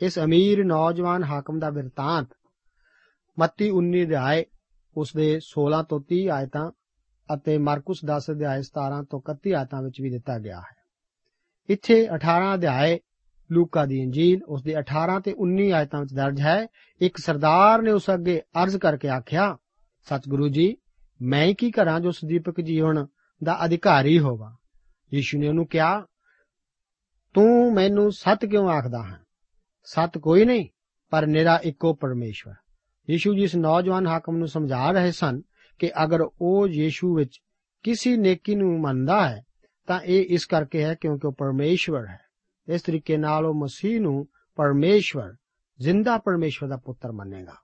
ਇਸ ਅਮੀਰ ਨੌਜਵਾਨ ਹਾਕਮ ਦਾ ਬਿਰਤਾਂਤ ਮੱਤੀ 19 ਅਧਿਆਏ ਉਸ ਦੇ 16 ਤੋਂ 30 ਆਇਤਾਂ ਅਤੇ ਮਾਰਕਸ 10 ਅਧਿਆਏ 17 ਤੋਂ 31 ਆਇਤਾਂ ਵਿੱਚ ਵੀ ਦਿੱਤਾ ਗਿਆ ਹੈ। ਇੱਥੇ 18 ਅਧਿਆਏ ਲੂਕਾ ਦੀ ਇੰਜੀਲ ਉਸ ਦੇ 18 ਤੇ 19 ਆਇਤਾਂ ਵਿੱਚ ਦਰਜ ਹੈ, ਇੱਕ ਸਰਦਾਰ ਨੇ ਉਸ ਅੱਗੇ ਅਰਜ਼ ਕਰਕੇ ਆਖਿਆ, ਸਤਿਗੁਰੂ ਜੀ, ਮੈਂ ਕੀ ਕਰਾਂ ਜੋ ਸਦੀਪਕ ਜੀਵਨ ਦਾ ਅਧਿਕਾਰੀ ਹੋਵਾਂ? ਯੀਸ਼ੂ ਨੇ ਉਹਨੂੰ ਕਿਹਾ, ਤੂੰ ਮੈਨੂੰ ਸੱਤ ਕਿਉਂ ਆਖਦਾ ਹੈ? ਸੱਤ ਕੋਈ ਨਹੀਂ, ਪਰ ਨਿਰਾ ਇੱਕੋ ਪਰਮੇਸ਼ਵਰ। ਯੀਸ਼ੂ ਜੀ ਇਸ ਨੌਜਵਾਨ ਹਾਕਮ ਨੂੰ ਸਮਝਾ ਰਹੇ ਸਨ ਕਿ ਅਗਰ ਉਹ ਯੀਸ਼ੂ ਵਿੱਚ ਕਿਸੇ ਨੇਕੀ ਨੂੰ ਮੰਨਦਾ ਹੈ, ਤਾਂ ਇਹ ਇਸ ਕਰਕੇ ਹੈ ਕਿਉਂਕਿ ਉਹ ਪਰਮੇਸ਼ਵਰ ਹੈ। ਇਸ ਤਰੀਕੇ ਨਾਲ ਉਹ ਮਸੀਹ ਨੂੰ ਪਰਮੇਸ਼ਵਰ, ਜ਼ਿੰਦਾ ਪਰਮੇਸ਼ਵਰ ਦਾ ਪੁੱਤਰ ਮੰਨੇਗਾ।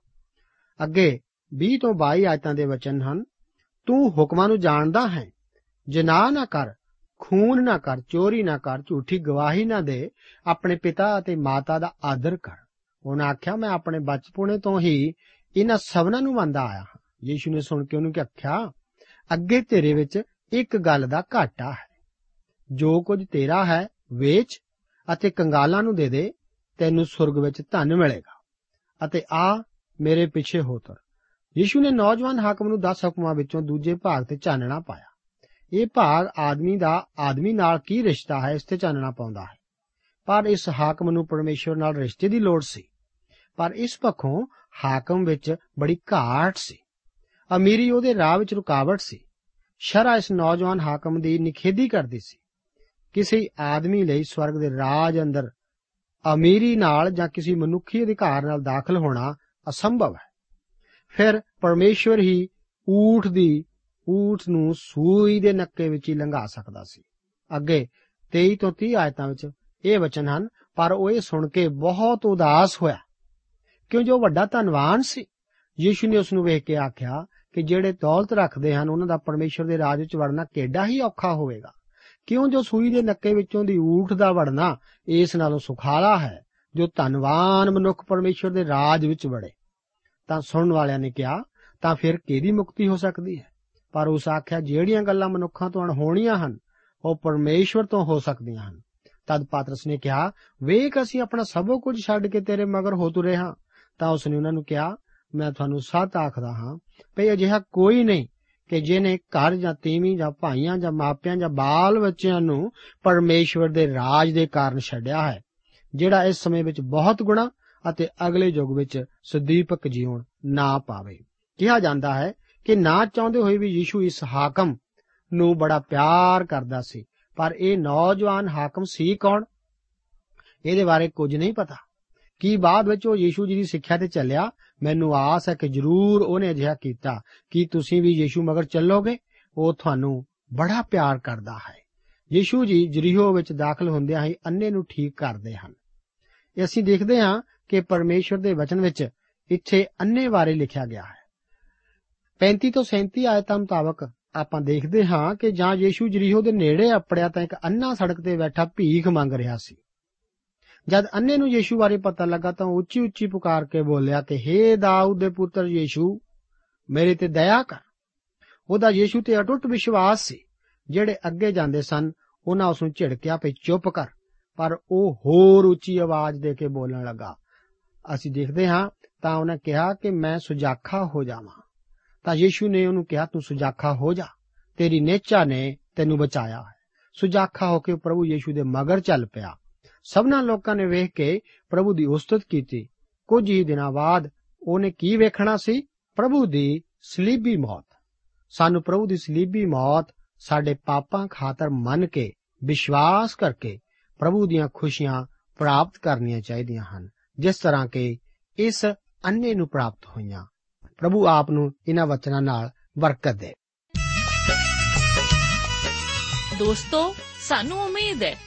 ਅੱਗੇ 20 ਤੋਂ 22 ਆਇਤਾਂ ਦੇ ਵਚਨ ਹਨ, ਤੂੰ ਹੁਕਮਾਂ ਨੂੰ ਜਾਣਦਾ ਹੈ। ਜਨਾਹ ਨਾ ਕਰ, ਖੂਨ ਨਾ ਕਰ, ਚੋਰੀ ਨਾ ਕਰ, ਝੂਠੀ ਗਵਾਹੀ ਨਾ ਦੇ, ਆਪਣੇ ਪਿਤਾ ਅਤੇ ਮਾਤਾ ਦਾ ਆਦਰ ਕਰ। ਉਹਨਾਂ ਆਖਿਆ, ਮੈਂ ਆਪਣੇ ਬਚਪਨੇ ਤੋਂ ਹੀ ਇਹਨਾਂ ਸਭਨਾਂ ਨੂੰ ਮੰਨਦਾ ਆਇਆ ਹਾਂ। ਯੀਸ਼ੂ ਨੇ ਸੁਣ ਕੇ ਉਹਨੂੰ ਆਖਿਆ, ਅੱਗੇ ਤੇਰੇ ਵਿੱਚ ਇੱਕ ਗੱਲ ਦਾ ਘਾਟਾ ਹੈ। ਜੋ ਕੁਝ ਤੇਰਾ ਹੈ, ਵੇਚ ਅਤੇ ਕੰਗਾਲਾਂ ਨੂੰ ਦੇ ਦੇ, ਤੈਨੂੰ ਸੁਰਗ ਵਿੱਚ ਧਨ ਮਿਲੇਗਾ। ਅਤੇ ਆ, ਮੇਰੇ ਪਿੱਛੇ ਹੋ ਤੁਰ। ਯੀਸ਼ੂ ਨੇ ਨੌਜਵਾਨ ਹਾਕਮ ਨੂੰ 10 ਹੁਕਮਾਂ ਵਿੱਚੋਂ ਦੂਜੇ ਭਾਗ ਤੇ ਚਾਨਣਾ ਪਾਇਆ। ਇਹ ਭਾਗ ਆਦਮੀ ਦਾ, ਆਦਮੀ ਨਾਲ ਕੀ ਰਿਸ਼ਤਾ ਹੈ, ਇਸ ਤੇ ਚਾਨਣਾ ਪਾਉਂਦਾ ਹੈ। ਪਰ ਇਸ ਹਾਕਮ ਨੂੰ ਪਰਮੇਸ਼ਵਰ ਨਾਲ ਰਿਸ਼ਤੇ ਦੀ ਲੋੜ ਸੀ। ਪਰ ਇਸ ਪੱਖੋਂ ਹਾਕਮ ਵਿੱਚ ਬੜੀ ਘਾਟ ਸੀ। ਅਮੀਰੀ ਉਹਦੇ ਰਾਹ ਵਿੱਚ ਰੁਕਾਵਟ ਸੀ। ਸ਼ਰਾ ਇਸ ਨੌਜਵਾਨ ਹਾਕਮ ਦੀ ਨਿਖੇਧੀ ਕਰਦੀ ਸੀ। ਕਿਸੇ ਆਦਮੀ ਲਈ ਸਵਰਗ ਦੇ ਰਾਜ ਅੰਦਰ ਅਮੀਰੀ ਨਾਲ ਜਾਂ ਕਿਸੇ ਮਨੁੱਖੀ ਅਧਿਕਾਰ ਨਾਲ ਦਾਖਲ ਹੋਣਾ ਅਸੰਭਵ ਹੈ। ਫਿਰ ਪਰਮੇਸ਼ਵਰ ਹੀ ਊਠ ਦੀ, ਊਠ ਨੂੰ ਸੂਈ ਦੇ ਨੱਕੇ ਵਿੱਚ ਹੀ ਲੰਘਾ ਸਕਦਾ ਸੀ। ਅੱਗੇ 23 ਤੋਂ 30 ਆਇਤਾਂ ਵਿੱਚ ਇਹ ਵਚਨ ਹਨ, ਪਰ ਉਹ ਇਹ ਸੁਣ ਕੇ ਬਹੁਤ ਉਦਾਸ ਹੋਇਆ। ਕਿਉਂ ਜੋ ਵੱਡਾ ਧਨਵਾਨ ਸੀ। ਯੀਸ਼ੂ ਨੇ ਉਸ ਨੂੰ ਵੇਖ ਕੇ ਆਖਿਆ ਕਿ ਜਿਹੜੇ ਦੌਲਤ ਰੱਖਦੇ ਹਨ, ਉਹਨਾਂ ਦਾ ਪਰਮੇਸ਼ਰ ਦੇ ਰਾਜ ਵਿੱਚ ਵੜਨਾ ਕਿੱਡਾ ਹੀ ਔਖਾ ਹੋਵੇਗਾ। ਕਿਉਂ ਜੋ ਸੂਈ ਦੇ ਨੱਕੇ ਵਿੱਚੋਂ ਦੀ ਊਠ ਦਾ ਵੜਨਾ, ਇਸ ਨਾਲੋਂ ਸੁਖਾਲਾ ਹੈ, ਜੋ ਧਨਵਾਨ ਮਨੁੱਖ ਪਰਮੇਸ਼ਰ ਦੇ ਰਾਜ ਵਿੱਚ ਵੜੇ। ਤਾਂ ਸੁਣਨ ਵਾਲਿਆਂ ਨੇ ਕਿਹਾ, ਤਾਂ ਫਿਰ ਕਿਹਦੀ ਮੁਕਤੀ ਹੋ ਸਕਦੀ ਹੈ? ਪਰ ਉਸ ਆਖਿਆ, ਜਿਹੜੀਆਂ ਗੱਲਾਂ ਮਨੁੱਖਾਂ ਤੋਂ ਅਣਹੋਣੀਆਂ ਹਨ, ਉਹ ਪਰਮੇਸ਼ਵਰ ਤੋਂ ਹੋ ਸਕਦੀਆਂ ਹਨ। ਤਦ ਪਾਤਰਸ ਨੇ ਕਿਹਾ, ਵੇਖ ਅਸੀਂ ਆਪਣਾ ਸਭੋ ਕੁਝ ਛੱਡ ਕੇ ਤੇਰੇ ਮਗਰ ਹੋ ਤੁਰੇ ਹਾਂ। ਤਾਂ ਉਸ ਨੇ ਉਹਨਾਂ ਨੂੰ ਕਿਹਾ, ਮੈਂ ਤੁਹਾਨੂੰ ਸੱਚ ਆਖਦਾ ਹਾਂ, ਭਈ ਅਜਿਹਾ ਕੋਈ ਨਹੀਂ ਕਿ ਜਿਹਨੇ ਘਰ ਜਾਂ ਤੀਵੀਂ ਜਾਂ ਭਾਈਆਂ ਜਾਂ ਮਾਪਿਆਂ ਜਾਂ ਬਾਲ ਬੱਚਿਆਂ ਨੂੰ ਪਰਮੇਸ਼ਵਰ ਦੇ ਰਾਜ ਦੇ ਕਾਰਨ ਛੱਡਿਆ ਹੈ, ਜਿਹੜਾ ਇਸ ਸਮੇਂ ਵਿੱਚ ਬਹੁਤ ਗੁਣਾ ਅਤੇ ਅਗਲੇ ਯੁੱਗ ਵਿੱਚ ਸਦੀਪਕ ਜੀਵਨ ਨਾ ਪਾਵੇ। ਕਿਹਾ ਜਾਂਦਾ ਹੈ ਕਿ ਨਾ ਚਾਹੁੰਦੇ ਹੋਏ ਵੀ ਯੀਸ਼ੂ ਇਸ ਹਾਕਮ ਨੂੰ ਬੜਾ ਪਿਆਰ ਕਰਦਾ ਸੀ, ਪਰ ਇਹ ਨੌਜਵਾਨ ਹਾਕਮ ਸੀ ਕੌਣ? ਇਹਦੇ ਬਾਰੇ ਕੁਝ ਨਹੀਂ ਪਤਾ। ਕੀ ਬਾਅਦ ਵਿੱਚ ਉਹ ਯੀਸ਼ੂ ਜੀ ਦੀ ਸਿੱਖਿਆ ਤੇ ਚੱਲਿਆ? ਮੈਨੂੰ ਆਸ ਹੈ ਕਿ ਜ਼ਰੂਰ ਉਹਨੇ ਅਜਿਹਾ ਕੀਤਾ। ਕੀ ਤੁਸੀਂ ਵੀ ਯੀਸ਼ੂ ਮਗਰ ਚੱਲੋਗੇ? ਉਹ ਤੁਹਾਨੂੰ ਬੜਾ ਪਿਆਰ ਕਰਦਾ ਹੈ। ਯੀਸ਼ੂ ਜੀ ਜਰੀਹੋ ਵਿੱਚ ਦਾਖਲ ਹੁੰਦਿਆਂ ਹੀ ਅੰਨੇ ਨੂੰ ਠੀਕ ਕਰਦੇ ਹਨ। ਅਸੀਂ ਦੇਖਦੇ ਹਾਂ ਕਿ ਪਰਮੇਸ਼ਵਰ ਦੇ ਵਚਨ ਵਿੱਚ ਇੱਥੇ ਅੰਨੇ ਬਾਰੇ ਲਿਖਿਆ ਗਿਆ ਹੈ। 35 ਤੋਂ 37 ਆਇਤਾਂ ਮੁਤਾਬਕ ਆਪਾਂ ਦੇਖਦੇ ਹਾਂ ਕਿ ਜਾਂ ਯੀਸ਼ੂ ਜਰੀਹੋ ਦੇ ਨੇੜੇ ਆਪੜਿਆ ਤਾਂ ਇੱਕ ਅੰਨਾ ਸੜਕ ਤੇ ਬੈਠਾ ਭੀਖ ਮੰਗ ਰਿਹਾ ਸੀ। ਜਦ ਅੰਨੇ ਨੂੰ ਯੀਸ਼ੂ ਬਾਰੇ ਪਤਾ ਲੱਗਾ ਤਾਂ ਉੱਚੀ ਉੱਚੀ ਪੁਕਾਰ ਕੇ ਬੋਲਿਆ ਕਿ हे ਦਾਊਦ ਦੇ ਪੁੱਤਰ ਯੀਸ਼ੂ, ਮੇਰੇ ਤੇ ਦਇਆ ਕਰ। ਉਹਦਾ ਯੀਸ਼ੂ ਤੇ ਅਟੁੱਟ ਵਿਸ਼ਵਾਸ ਸੀ। ਜਿਹੜੇ ਅੱਗੇ ਜਾਂਦੇ ਸਨ, ਉਹਨਾਂ ਉਸ ਨੂੰ ਝਿੜਕਿਆ ਪਈ ਚੁੱਪ ਕਰ। ਪਰ ਉਹ ਹੋਰ ਉੱਚੀ ਆਵਾਜ਼ ਦੇ ਕੇ ਬੋਲਣ ਲੱਗਾ, ਅਸੀਂ ਦੇਖਦੇ ਹਾਂ। ਤਾਂ ਉਹਨੇ ਕਿਹਾ ਕਿ ਮੈਂ ਸੁਜਾਖਾ ਹੋ ਜਾਵਾਂ। ਤਾਂ ਯੀਸ਼ੂ ਨੇ ਉਹਨੂੰ ਕਿਹਾ, ਤੂੰ ਸੁਜਾਖਾ ਹੋ ਜਾ। ਤੇਰੀ ਨੇਚਾ ਨੇ ਤੈਨੂੰ ਬਚਾਇਆ ਹੈ। ਸੁਜਾਖਾ ਹੋ ਕੇ ਪ੍ਰਭੂ ਯੀਸ਼ੂ ਦੇ ਮਗਰ ਚੱਲ ਪਿਆ। ਸਭਨਾ ਲੋਕਾਂ ਨੇ ਵੇਖ ਕੇ ਪ੍ਰਭੂ ਦੀ ਉਸਤਤ ਕੀਤੀ। ਕੁਝ ਹੀ ਦਿਨਾਂ ਬਾਅਦ ਉਹਨੇ ਕੀ ਵੇਖਣਾ ਸੀ? ਪ੍ਰਭੂ ਦੀ ਸਲੀਬੀ ਮੌਤ। ਸਾਨੂੰ ਪ੍ਰਭੂ ਦੀ ਸਲੀਬੀ ਮੌਤ ਸਾਡੇ ਪਾਪਾਂ ਖਾਤਰ ਮੰਨ ਕੇ, ਵਿਸ਼ਵਾਸ ਕਰਕੇ ਪ੍ਰਭੂ ਦੀਆਂ ਖੁਸ਼ੀਆਂ ਪ੍ਰਾਪਤ ਕਰਨੀਆਂ ਚਾਹੀਦੀਆਂ ਹਨ। ਜਿਸ ਤਰ੍ਹਾਂ ਕਿ ਇਸ ਅੰਨੇ ਨੂੰ ਪ੍ਰਾਪਤ ਹੋਈਆਂ। ਪ੍ਰਭੂ ਆਪ ਨੂੰ ਇਹਨਾਂ ਵਚਨਾਂ ਨਾਲ ਬਰਕਤ ਦੇ। ਦੋਸਤੋ, ਸਾਨੂੰ ਉਮੀਦ ਹੈ